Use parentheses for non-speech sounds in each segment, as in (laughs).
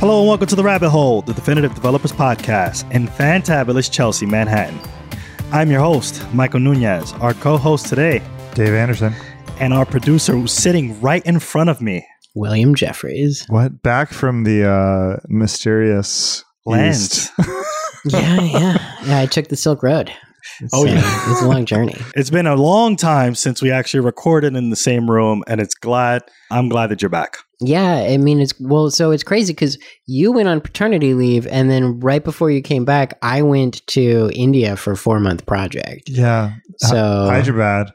Hello and welcome to The Rabbit Hole, the Definitive Developers Podcast in fantabulous Chelsea, Manhattan. I'm your host, Michael Nunez. Our co host today, Dave Anderson. and our producer who's sitting right in front of me, William Jeffries. What? Back from the uh, mysterious Land. East. (laughs) Yeah, yeah, yeah. I took the Silk Road. Oh, So, yeah. it's a long journey. (laughs) It's been a long time since we actually recorded in the same room, and it's glad, I'm glad that you're back. Yeah, I mean, it's well, so it's crazy because you went on paternity leave, and then right before you came back, I went to India for a four month project. yeah. So Hyderabad.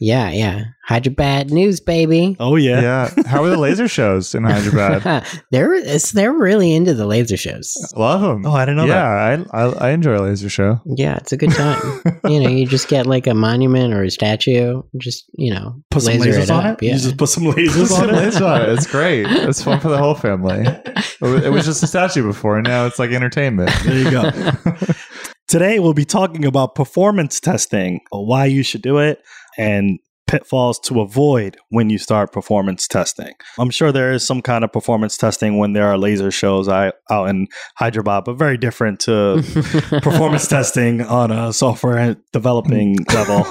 Yeah, yeah, Hyderabad news, baby. Oh, yeah. Yeah. How are the laser shows in Hyderabad? (laughs) they're it's, they're really into the laser shows. Love them. Oh, I didn't know yeah, that. I, I I enjoy a laser show. Yeah, it's a good time. (laughs) you know, you just get like a monument or a statue, just you know, Put some laser lasers on up. it? Yeah. You just put some lasers on it? Laser on it. It's great. It's fun for the whole family. It was, it was just a statue before, and now it's like entertainment. There you go. (laughs) Today, we'll be talking about performance testing, why you should do it, and pitfalls to avoid when you start performance testing. I'm sure there is some kind of performance testing when there are laser shows out out in Hyderabad, but very different to (laughs) performance testing on a software developing (laughs) level.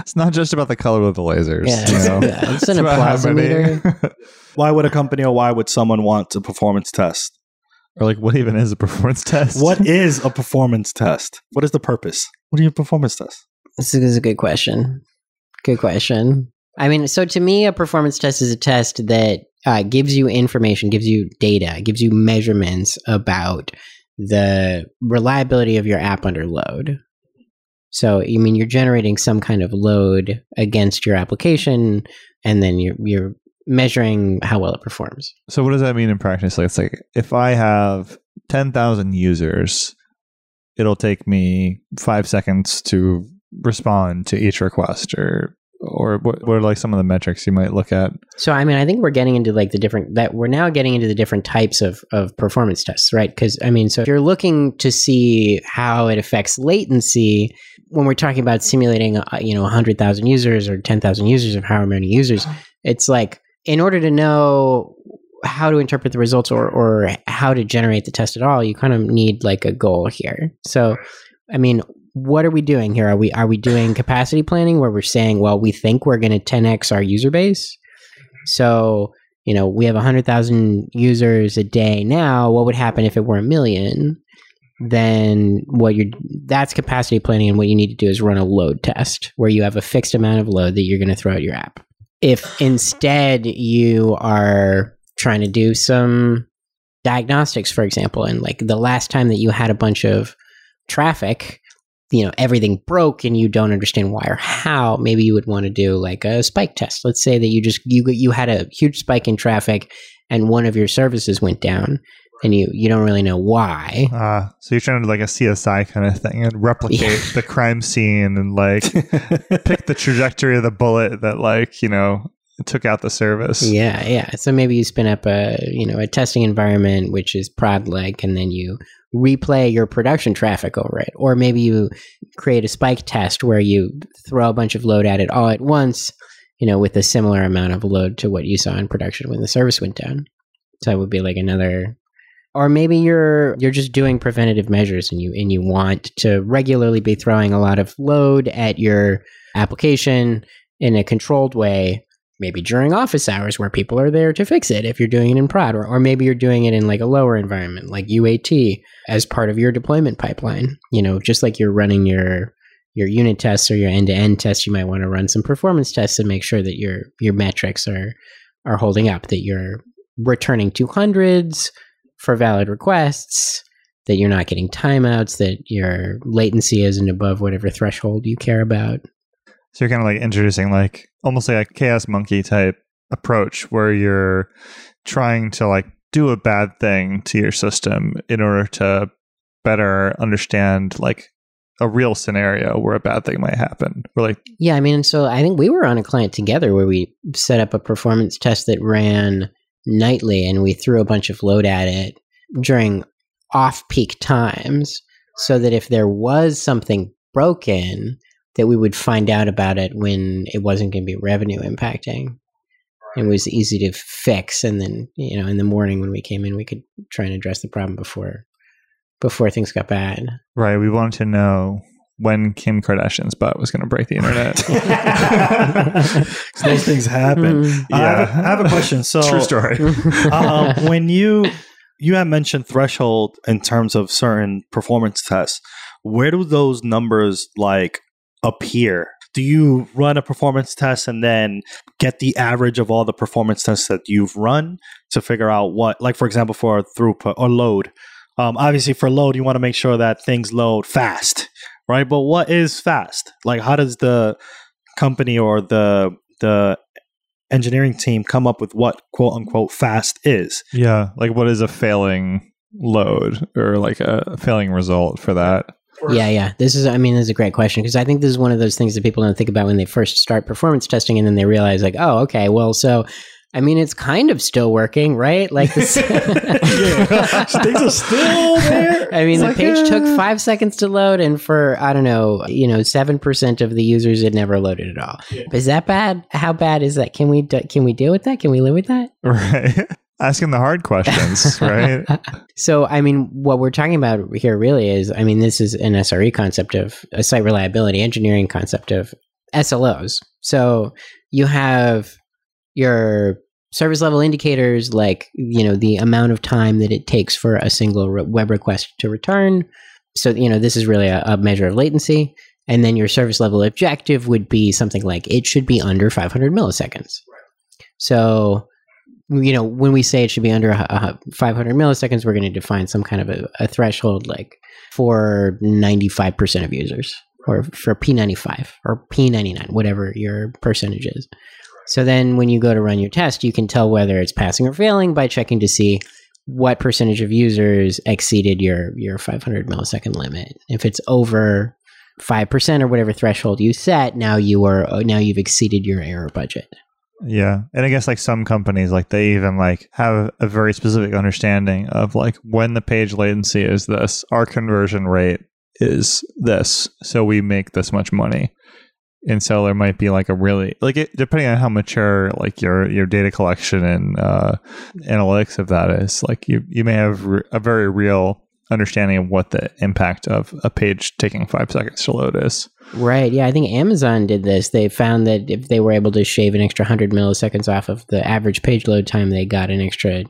it's not just about the color of the lasers. Yeah, you it's, know? yeah, it's an It's about how. Why would a company or why would someone want a performance test? or like, what even is a performance test? What (laughs) is a performance test? What is the purpose? What do you performance test? This is a good question. Good question. I mean, so to me, a performance test is a test that uh, gives you information, gives you data, gives you measurements about the reliability of your app under load. So, I mean, you're generating some kind of load against your application, and then you're you're measuring how well it performs. So what does that mean in practice? Like it's like if I have ten thousand users, it'll take me five seconds to respond to each request, or or what, what are like some of the metrics you might look at? So I mean, I think we're getting into like the different that we're now getting into the different types of of performance tests, right? Because I mean, so if you're looking to see how it affects latency, when we're talking about simulating, uh, you know, hundred thousand users or ten thousand users or however many users, it's like in order to know how to interpret the results or or how to generate the test at all, you kind of need like a goal here. So, I mean, what are we doing here? Are we are we doing capacity planning where we're saying, well, we think we're going to 10x our user base? So, you know, we have 100,000 users a day now. What would happen if it were a million? Then what you're that's capacity planning and what you need to do is run a load test where you have a fixed amount of load that you're going to throw at your app. If instead you are trying to do some diagnostics for example and like the last time that you had a bunch of traffic you know everything broke and you don't understand why or how maybe you would want to do like a spike test let's say that you just you you had a huge spike in traffic and one of your services went down and you you don't really know why Uh, so you're trying to do like a CSI kind of thing and replicate Yeah. the crime scene and like (laughs) pick the trajectory of the bullet that like you know took out the service. yeah yeah so maybe you spin up a you know a testing environment which is prod like and then you replay your production traffic over it. Or maybe you create a spike test where you throw a bunch of load at it all at once you know with a similar amount of load to what you saw in production when the service went down. So that would be like another or maybe you're you're just doing preventative measures and you and you want to regularly be throwing a lot of load at your application in a controlled way maybe during office hours where people are there to fix it if you're doing it in prod or, or maybe you're doing it in like a lower environment like uat as part of your deployment pipeline you know just like you're running your your unit tests or your end-to-end tests you might want to run some performance tests and make sure that your your metrics are are holding up that you're returning 200s for valid requests that you're not getting timeouts that your latency isn't above whatever threshold you care about So you're kind of like introducing like almost like a chaos monkey type approach where you're trying to like do a bad thing to your system in order to better understand like a real scenario where a bad thing might happen. We're like, Yeah, I mean, so I think we were on a client together where we set up a performance test that ran nightly and we threw a bunch of load at it during off peak times so that if there was something broken, that we would find out about it when it wasn't going to be revenue impacting. It was easy to fix, and then you know, in the morning when we came in, we could try and address the problem before before things got bad. Right. We wanted to know when Kim Kardashian's butt was going to break the internet. 'Cause (laughs) (laughs) those things happen. Mm. I, have a, Yeah. I have a question. So, True story. (laughs) uh, when you you have mentioned threshold in terms of certain performance tests, where do those numbers like appear? Do you run a performance test and then get the average of all the performance tests that you've run to figure out what, like for example, for throughput or load? Um, obviously, for load, you want to make sure that things load fast, right? But what is fast? Like, how does the company or the the engineering team come up with what quote unquote fast is? yeah. Like, what is a failing load or like a failing result for that? Yeah, yeah. This is, I mean, this is a great question because I think this is one of those things that people don't think about when they first start performance testing and then they realize, like, oh, okay, well, so, I mean, it's kind of still working, right? Like, this. (laughs) (laughs) Yeah. Things are still there. I mean, It's the like, page took uh, five seconds to load, and for, I don't know, you know, 7% of the users, it never loaded at all. Is that bad? How bad is that? Can we, do, can we deal with that? Can we live with that? Right. (laughs) Asking the hard questions, (laughs) right? So, I mean, what we're talking about here really is, I mean, this is an SRE concept of a site reliability engineering concept of SLOs. So you have your service level indicators, like, you know, the amount of time that it takes for a single re- web request to return. So, you know, this is really a, a measure of latency. And then your service level objective would be something like it should be under 500 milliseconds. So, you know, when we say it should be under uh, 500 milliseconds, we're going to define some kind of a, a threshold like for 95% of users or for P95 or P99, whatever your percentage is. So then when you go to run your test, you can tell whether it's passing or failing by checking to see what percentage of users exceeded your, your 500 millisecond limit. If it's over 5% or whatever threshold you set, now you are now you've exceeded your error budget. Yeah. And I guess like some companies like they even like have a very specific understanding of like when the page latency is this, our conversion rate is this. So we make this much money. And so there might be like a really like it, depending on how mature like your your data collection and uh, analytics of that is, like you you may have a very real understanding of what the impact of a page taking five seconds to load is. Right. Yeah. I think Amazon did this. They found that if they were able to shave an extra 100 milliseconds off of the average page load time, they got an extra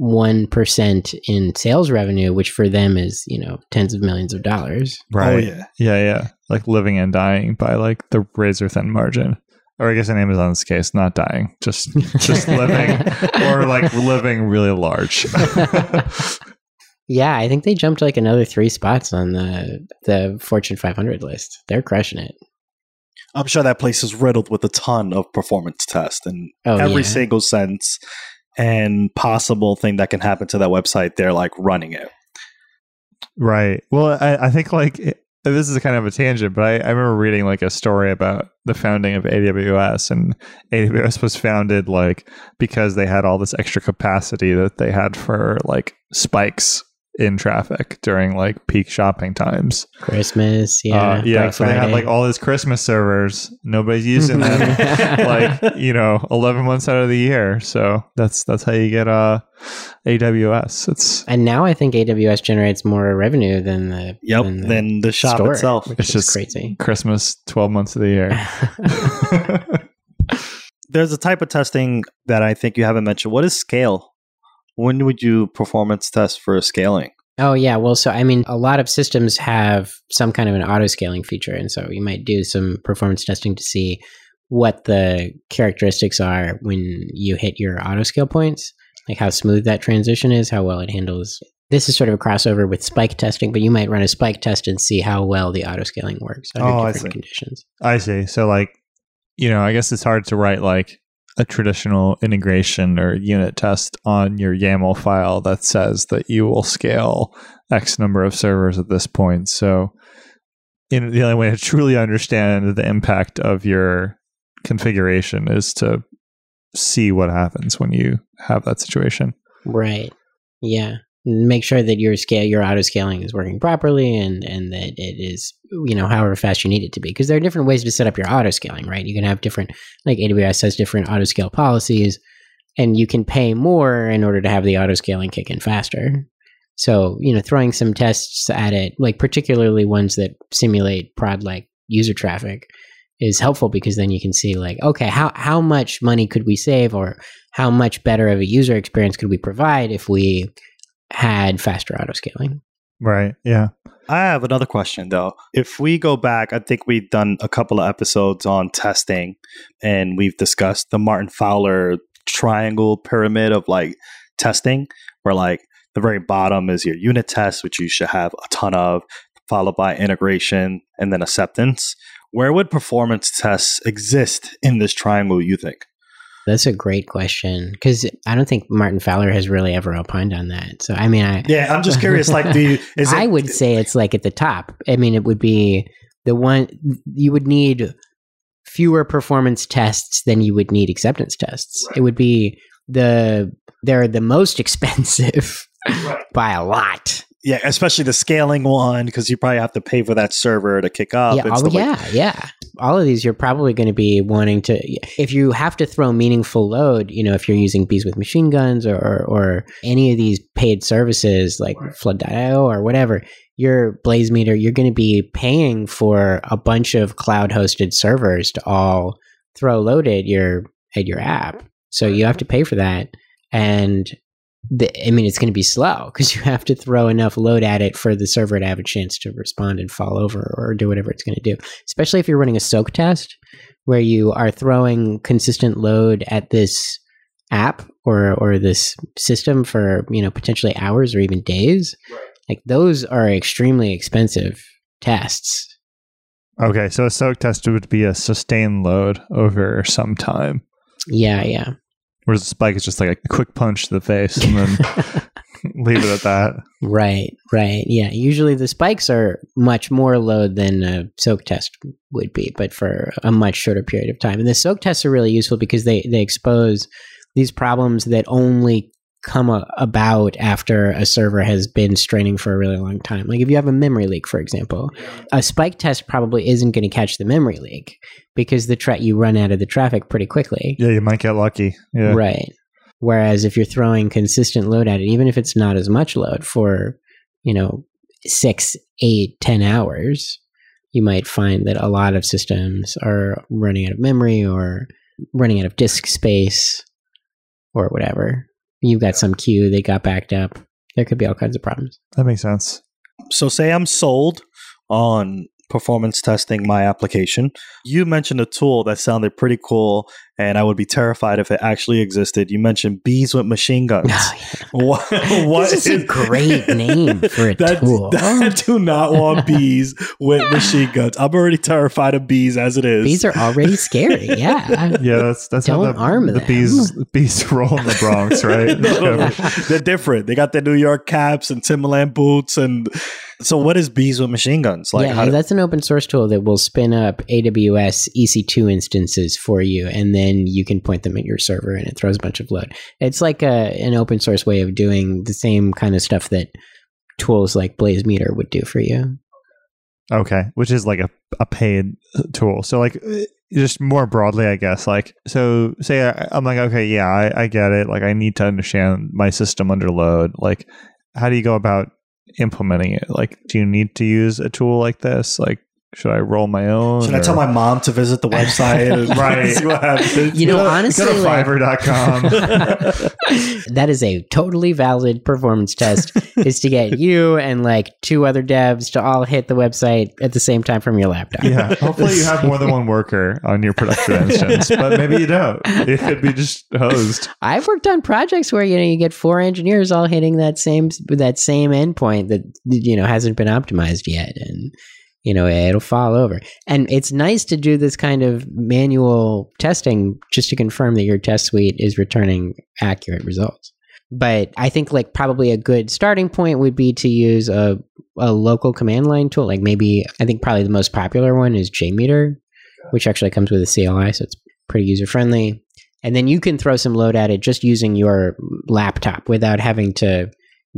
1% in sales revenue, which for them is, you know, tens of millions of dollars. Oh yeah. Yeah, yeah. Like living and dying by like the razor thin margin. Or I guess in Amazon's case, not dying, just just (laughs) living (laughs) or like living really large. (laughs) yeah. I think they jumped like another three spots on the, the Fortune 500 list. They're crushing it. I'm sure that place is riddled with a ton of performance tests and Oh, every yeah. single sense and possible thing that can happen to that website. They're like running it. right. Well, I, I think like it- this is kind of a tangent, but I, I remember reading like a story about the founding of AWS, and AWS was founded like because they had all this extra capacity that they had for like spikes in traffic during like peak shopping times. Christmas. Yeah. Uh, yeah. Black so they had like all these Christmas servers. Nobody's using them. (laughs) (laughs) like you know, eleven months out of the year. So that's that's how you get uh AWS. It's and now I think AWS generates more revenue than the Yep. than the Then the shop store, itself. which It's is just- crazy. Christmas, twelve months of the year. (laughs) There's a type of testing that I think you haven't mentioned. What is scale? When would you performance test for scaling? Oh yeah, well, so I mean, a lot of systems have some kind of an auto scaling feature, and so you might do some performance testing to see what the characteristics are when you hit your auto scale points, like how smooth that transition is, how well it handles. This is sort of a crossover with spike testing, but you might run a spike test and see how well the auto scaling works under Oh, I different see. conditions. I see. So like, you know, I guess it's hard to write like a traditional integration or unit test on your YAML file that says that you will scale X number of servers at this point. So in the only way to truly understand the impact of your configuration is to see what happens when you have that situation. Right. Yeah. Make sure that your scale, your auto scaling is working properly, and and that it is, you know, however fast you need it to be. Because there are different ways to set up your auto scaling, right? You can have different, like AWS has different auto scale policies. and you can pay more in order to have the auto scaling kick in faster. So, you know, throwing some tests at it, like particularly ones that simulate prod like user traffic, is helpful because then you can see like, okay, how how much money could we save or how much better of a user experience could we provide if we had faster auto scaling? Right. Yeah. I have another question though. If we go back, I think we've done a couple of episodes on testing and we've discussed the Martin Fowler triangle pyramid of like testing, where like the very bottom is your unit test, which you should have a ton of, followed by integration and then acceptance. Where would performance tests exist in this triangle, you think? That's a great question because I don't think Martin Fowler has really ever opined on that. So I mean, I yeah, I'm just curious. Like, do you, (laughs) is it, I would say it's like at the top. I mean, it would be the one you would need fewer performance tests than you would need acceptance tests. Right. It would be the they're the most (laughs) expensive right. by a lot. Yeah, especially the scaling one because you probably have to pay for that server to kick up. Yeah, oh, yeah, like- All of these, you're probably going to be wanting to. If you have to throw meaningful load, you know, if you're using bees with machine guns or or, or any of these paid services like Flood.io or whatever, your Blazemeter, you're going to be paying for a bunch of cloud hosted servers to all throw load at your at your app. So you have to pay for that, and the, I mean, it's going to be slow because (laughs) you have to throw enough load at it for the server to have a chance to respond and fall over or do whatever it's going to do. Especially if you're running a soak test where you are throwing consistent load at this app or or this system for you know potentially hours or even days. Right. Like those are extremely expensive tests. Okay, so a soak test would be a sustained load over some time. Yeah, yeah. Whereas a spike is just like a quick punch to the face and then (laughs) leave it at that. Right, right. Yeah. Usually the spikes are much more load than a soak test would be, but for a much shorter period of time. And the soak tests are really useful because they, they expose these problems that only come a, about after a server has been straining for a really long time. Like if you have a memory leak, for example, a spike test probably isn't going to catch the memory leak because the tra- you run out of the traffic pretty quickly. Yeah, you might get lucky. Yeah. Right. Whereas if you're throwing consistent load at it, even if it's not as much load for, you know, six, eight, ten hours, you might find that a lot of systems are running out of memory or running out of disk space or whatever you've got some queue that got backed up. There could be all kinds of problems. That makes sense. So, say I'm sold on performance testing my application. You mentioned a tool that sounded pretty cool, and I would be terrified if it actually existed. You mentioned bees with machine (laughs) guns. Oh, yeah. (laughs) what, what this is, a great name for a (laughs) that, tool. I do not want bees with machine guns. I'm already terrified of bees as it is. Bees are already scary. Yeah, yeah. That's that's don't how the, arm the them. bees bees roll in the Bronx, right? no, no, they're different. They got their New York caps and Timberland boots and so, what is bees with machine guns? Like, yeah, that's an open source tool that will spin up AWS EC2 instances for you, and then you can point them at your server, and it throws a bunch of load. It's like a, an open source way of doing the same kind of stuff that tools like Blazemeter would do for you. Okay, which is like a, a paid tool. So, like, just more broadly, I guess, like, so say I, I'm like, okay, yeah, I, I get it. Like, I need to understand my system under load. Like, how do you go about implementing it? Like, do you need to use a tool like this? Like, should I roll my own? Should or? I tell my mom to visit the (laughs) website right. (laughs) see what happens? You know, go, honestly, go to Fiverr.com. (laughs) that is a totally valid performance test. is to get you and like two other devs to all hit the website at the same time from your laptop. Yeah, hopefully you have more than one worker on your production instance, but maybe you don't. It could be just hosed. I've worked on projects where you know you get four engineers all hitting that same that same endpoint that you know hasn't been optimized yet, and you know it'll fall over. And it's nice to do this kind of manual testing just to confirm that your test suite is returning accurate results. But i think like probably a good starting point would be to use a, a local command line tool. Like maybe i think probably the most popular one is jmeter which actually comes with a cli so it's pretty user friendly and then you can throw some load at it just using your laptop without having to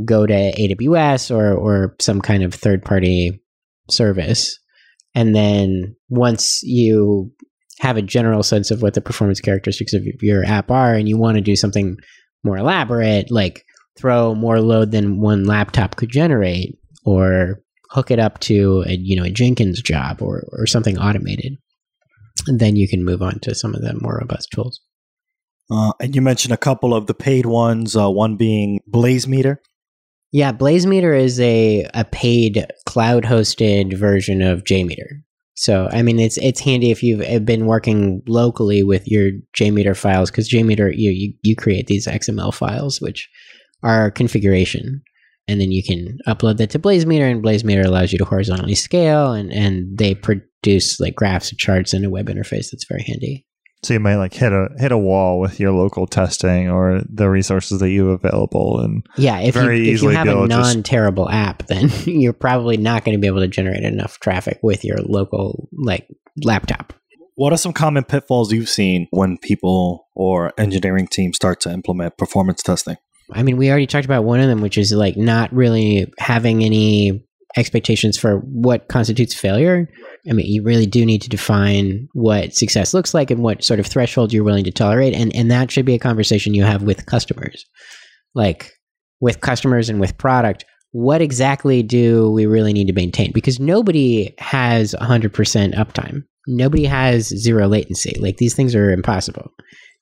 go to aws or, or some kind of third party service. And then once you have a general sense of what the performance characteristics of your app are and you want to do something more elaborate, like throw more load than one laptop could generate or hook it up to a you know a Jenkins job or or something automated, then you can move on to some of the more robust tools. Uh, and you mentioned a couple of the paid ones. Uh, one being BlazeMeter. Yeah, BlazeMeter is a a paid cloud hosted version of JMeter. So I mean, it's it's handy if you've uh, been working locally with your JMeter files because JMeter you, you you create these XML files which are configuration and then you can upload that to BlazeMeter, and BlazeMeter allows you to horizontally scale, and and they produce like graphs and charts in a web interface that's very handy. So you might like hit a hit a wall with your local testing or the resources that you have available, and yeah, if very you if you easily have a able to just- non terrible app, (laughs) then you're probably not going to be able to generate enough traffic with your local like laptop. What are some common pitfalls you've seen when people or engineering teams start to implement performance testing? I mean, we already talked about one of them, which is like not really having any expectations for what constitutes failure. I mean, you really do need to define what success looks like and what sort of threshold you're willing to tolerate, and and that should be a conversation you have with customers, like with customers and with product. What exactly do we really need to maintain? Because nobody has 100% uptime. Nobody has zero latency. Like these things are impossible.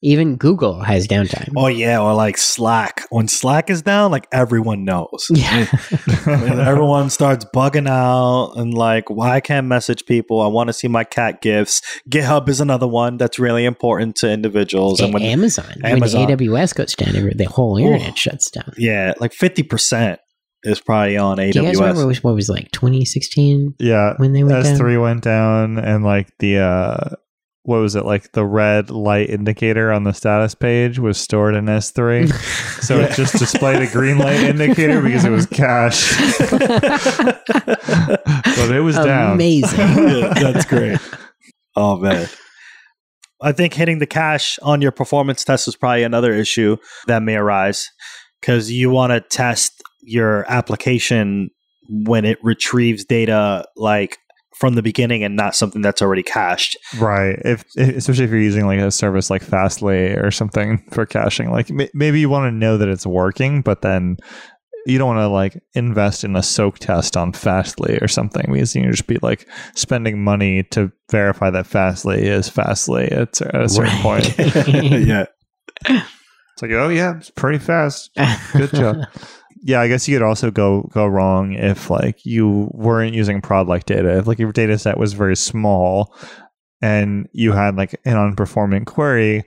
Even Google has downtime. Oh yeah, or like Slack. When Slack is down, like everyone knows. Yeah. (laughs) Everyone starts bugging out and like, why I can't message people? I want to see my cat gifts. GitHub is another one that's really important to individuals. And A- when Amazon. Amazon. When AWS goes down, the whole internet Oh. shuts down. yeah, like fifty percent is probably on AWS. Do you guys remember which, what was like 2016 yeah, when they went S down? three went down, and like the uh, what was it like the red light indicator on the status page was stored in S three, (laughs) so it just displayed a green light indicator because it was cached, (laughs) but it was down. Amazing. (laughs) Yeah, that's great. Oh man. I think hitting the cache on your performance test is probably another issue that may arise because you want to test your application when it retrieves data like from the beginning and not something that's already cached. Right. If especially if you're using like a service like Fastly or something (laughs) for caching, like m- maybe you want to know that it's working, but then you don't want to like invest in a soak test on Fastly or something because you just be like spending money to verify that Fastly is Fastly at, at a certain point. (laughs) (laughs) yeah. It's like, oh yeah, it's pretty fast. Good job. Yeah, I guess you could also go go wrong if like you weren't using prod like data. If like your data set was very small and you had like an unperforming query,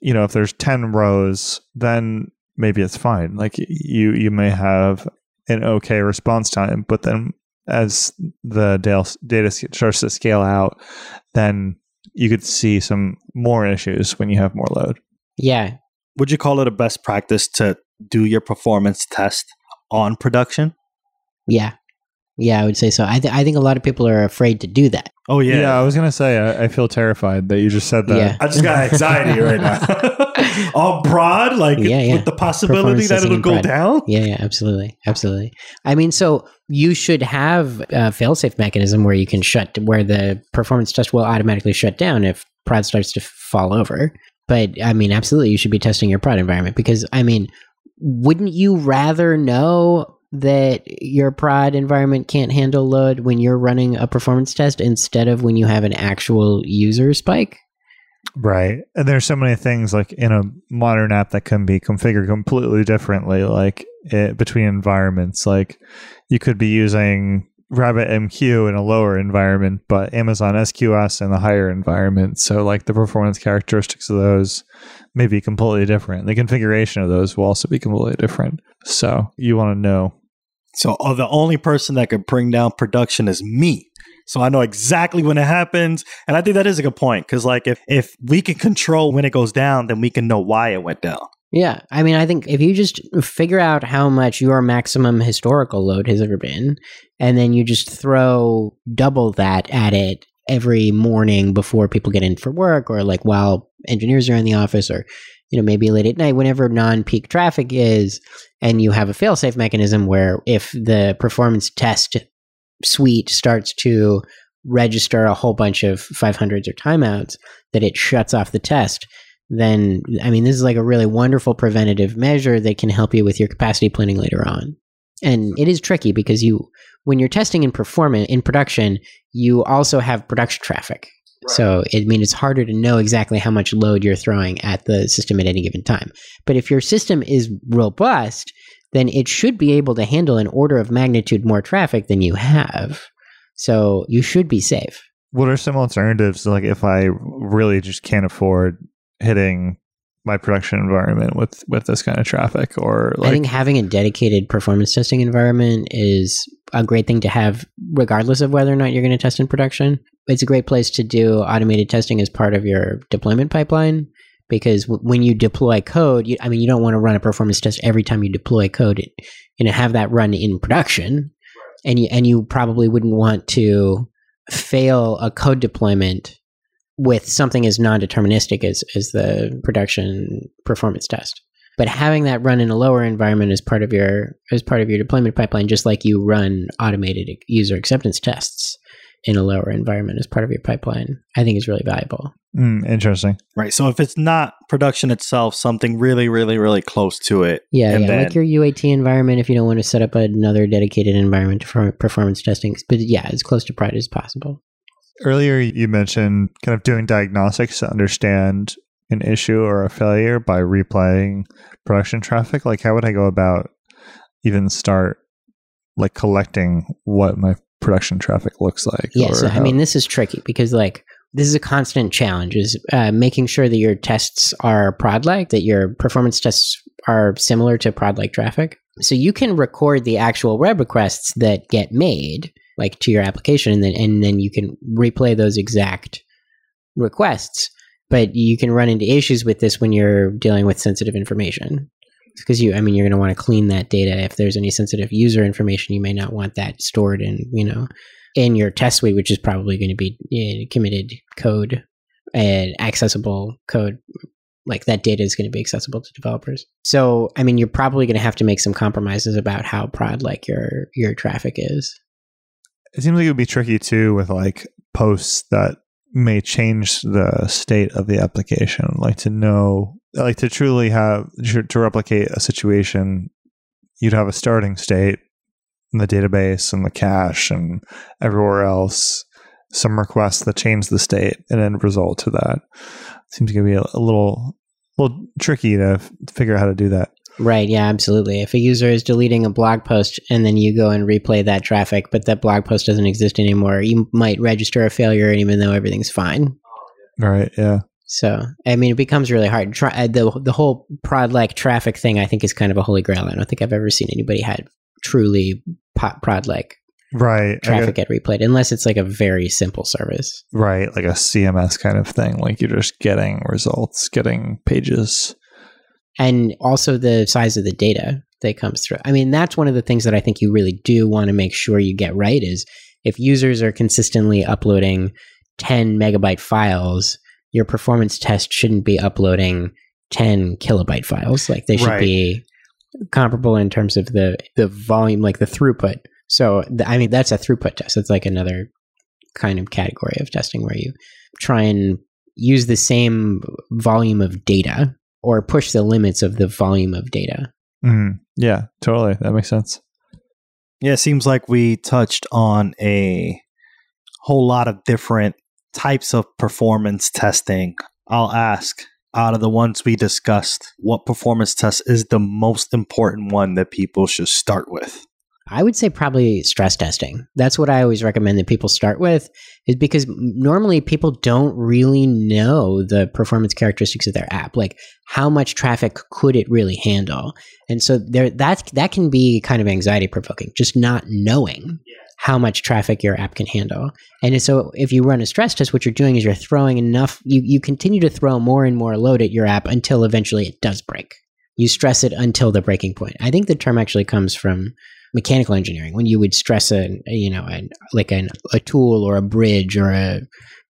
you know, if there's 10 rows, then maybe it's fine. Like you you may have an okay response time, but then as the data data starts to scale out, then you could see some more issues when you have more load. yeah. Would you call it a best practice to do your performance test on production? Yeah. Yeah, I would say so. I, th- I think a lot of people are afraid to do that. Oh Yeah, Yeah, I was gonna say I, I feel terrified that you just said that. Yeah. I just got anxiety right now. (laughs) All broad, like Yeah, yeah. with the possibility that it'll go prod. down. Yeah, yeah, absolutely, absolutely. I mean, so you should have a fail-safe mechanism where you can shut, where the performance test will automatically shut down if prod starts to fall over. But I mean, absolutely, you should be testing your prod environment because I mean, wouldn't you rather know that your prod environment can't handle load when you're running a performance test instead of when you have an actual user spike? Right. And there's so many things like in a modern app that can be configured completely differently, like it, between environments. Like you could be using RabbitMQ in a lower environment, but Amazon SQS in the higher environment. So like the performance characteristics of those may be completely different. The configuration of those will also be completely different. So you want to know. So oh, the only person that could bring down production is me. So I know exactly when it happens. And I think that is a good point. Cause like if, if we can control when it goes down, then we can know why it went down. Yeah, I mean, I think if you just figure out how much your maximum historical load has ever been, and then you just throw double that at it every morning before people get in for work, or like while engineers are in the office, or you know maybe late at night, whenever non-peak traffic is, and you have a fail-safe mechanism where if the performance test suite starts to register a whole bunch of 500s or timeouts that it shuts off the test, then I mean, this is like a really wonderful preventative measure that can help you with your capacity planning later on. And it is tricky because you, when you're testing in performance in production, you also have production traffic. So it I mean it's harder to know exactly how much load you're throwing at the system at any given time. But if your system is robust, then it should be able to handle an order of magnitude more traffic than you have. So you should be safe. What are some alternatives? Like if I really just can't afford hitting my production environment with with this kind of traffic, or like I think having a dedicated performance testing environment is a great thing to have, regardless of whether or not you're going to test in production. It's a great place to do automated testing as part of your deployment pipeline because w- when you deploy code, you, I mean, you don't want to run a performance test every time you deploy code. You know, have that run in production, and you and you probably wouldn't want to fail a code deployment with something as non-deterministic as as the production performance test. But having that run in a lower environment as part of your as part of your deployment pipeline, just like you run automated user acceptance tests in a lower environment as part of your pipeline, I think is really valuable. Mm, interesting. Right. So if it's not production itself, something really, really, really close to it. Yeah, And yeah, then- like your UAT environment. If you don't want to set up another dedicated environment for performance testing, but yeah, as close to prod as possible. Earlier, you mentioned kind of doing diagnostics to understand an issue or a failure by replaying production traffic. Like, how would I go about even start like collecting what my production traffic looks like? Yeah, so I mean, this is tricky because like this is a constant challenge: is uh, making sure that your tests are prod-like, that your performance tests are similar to prod-like traffic. So you can record the actual web requests that get made, like to your application, and then and then you can replay those exact requests. But you can run into issues with this when you're dealing with sensitive information. Because you, I mean, you're going to want to clean that data. If there's any sensitive user information, you may not want that stored in, you know, in your test suite, which is probably going to be uh, committed code and accessible code. Like that data is going to be accessible to developers. So, I mean, you're probably going to have to make some compromises about how prod like your your traffic is. It seems like it would be tricky too with like posts that may change the state of the application. Like to know, like to truly have to replicate a situation, you'd have a starting state in the database and the cache and everywhere else. Some requests that change the state and end result to that. Seems to be a, a little, little tricky to figure out how to do that. Right. Yeah, absolutely. If a user is deleting a blog post and then you go and replay that traffic, but that blog post doesn't exist anymore, you might register a failure even though everything's fine. Right. Yeah. So, I mean, it becomes really hard. Try, uh, the the whole prod like traffic thing, I think, is kind of a holy grail. I don't think I've ever seen anybody had truly prod like Right. Traffic get replayed, unless it's like a very simple service. Right, like a CMS kind of thing. Like you're just getting results, getting pages. And also the size of the data that comes through. I mean, that's one of the things that I think you really do want to make sure you get right is if users are consistently uploading 10 megabyte files, your performance test shouldn't be uploading 10 kilobyte files. Like they should Right. be comparable in terms of the the volume, like the throughput. So, the, I mean, that's a throughput test. It's like another kind of category of testing where you try and use the same volume of data or push the limits of the volume of data. Mm, yeah, totally. That makes sense. Yeah, it seems like we touched on a whole lot of different types of performance testing. I'll ask out of the ones we discussed, what performance test is the most important one that people should start with? I would say probably stress testing. That's what I always recommend that people start with, is because normally people don't really know the performance characteristics of their app, like how much traffic could it really handle, and so there that that can be kind of anxiety provoking, just not knowing how much traffic your app can handle. And so if you run a stress test, what you're doing is you're throwing enough, you, you continue to throw more and more load at your app until eventually it does break. You stress it until the breaking point. I think the term actually comes from mechanical engineering when you would stress a, a you know an, like an, a tool or a bridge or a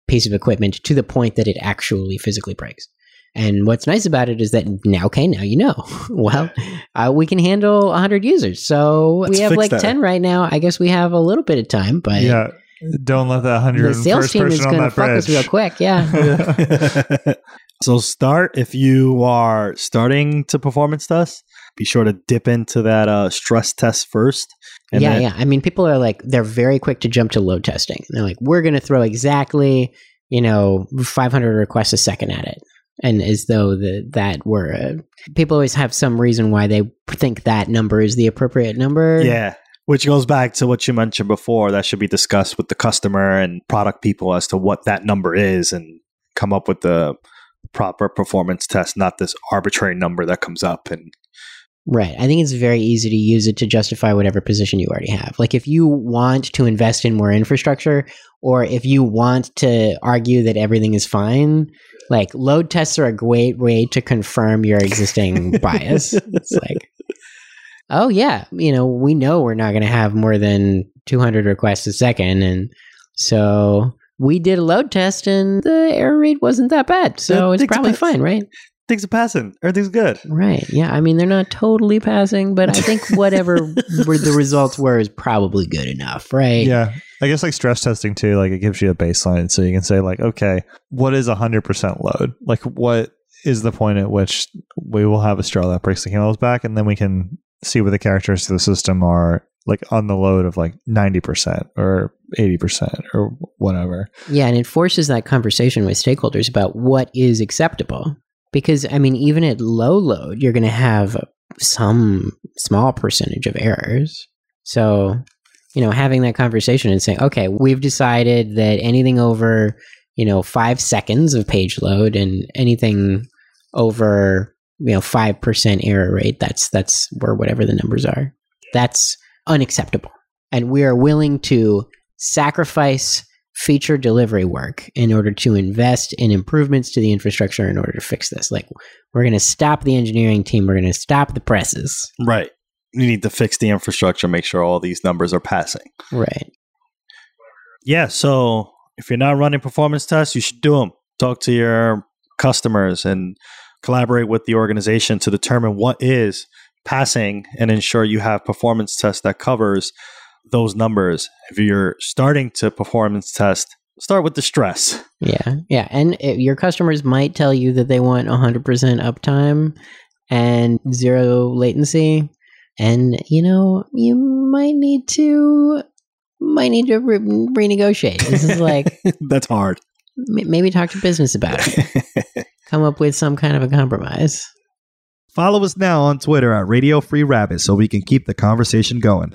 piece of equipment to the point that it actually physically breaks and what's nice about it is that now okay now you know (laughs) well uh, we can handle 100 users so Let's we have like that. 10 right now i guess we have a little bit of time but yeah, Don't let that hundred The sales team is going to fuck us real quick. Yeah. (laughs) (laughs) so start if you are starting to performance test. Be sure to dip into that uh, stress test first. and yeah, then- yeah. I mean, people are like, they're very quick to jump to load testing. They're like, we're going to throw exactly, you know, 500 requests a second at it. And as though the, that were, a, people always have some reason why they think that number is the appropriate number. Yeah. Which goes back to what you mentioned before. That should be discussed with the customer and product people as to what that number is and come up with the proper performance test, not this arbitrary number that comes up. And Right. I think it's very easy to use it to justify whatever position you already have. Like if you want to invest in more infrastructure or if you want to argue that everything is fine, like load tests are a great way to confirm your existing (laughs) bias. It's like, oh yeah, you know, we know we're not going to have more than 200 requests a second. And so we did a load test and the error rate wasn't that bad. So it's probably fine, right? Things are passing. Everything's good. Right. Yeah. I mean, they're not totally passing, but I think whatever (laughs) were the results were is probably good enough, right? Yeah. I guess like stress testing too, like it gives you a baseline so you can say like, okay, what is hundred percent load? Like what is the point at which we will have a straw that breaks the camel's back and then we can see what the characteristics of the system are like on the load of like ninety percent or eighty percent or whatever. Yeah. And it forces that conversation with stakeholders about what is acceptable. Because, I mean, even at low load, you're going to have some small percentage of errors. So, you know, having that conversation and saying, okay, we've decided that anything over, you know, five seconds of page load and anything over, you know, 5% error rate, that's, that's where whatever the numbers are, that's unacceptable. And we are willing to sacrifice feature delivery work in order to invest in improvements to the infrastructure in order to fix this. Like, we're going to stop the engineering team, we're going to stop the presses. Right. You need to fix the infrastructure, make sure all these numbers are passing. Right. Yeah. So if you're not running performance tests, you should do them. Talk to your customers and collaborate with the organization to determine what is passing and ensure you have performance tests that covers those numbers. If you're starting to performance test, start with the stress. Yeah. Yeah. And it, your customers might tell you that they want 100% uptime and zero latency. And, you know, you might need to. Might need to re- renegotiate. This is like (laughs) That's hard. m- maybe talk to business about it. (laughs) Come up with some kind of a compromise. Follow us now on Twitter at Radio Free Rabbit so we can keep the conversation going.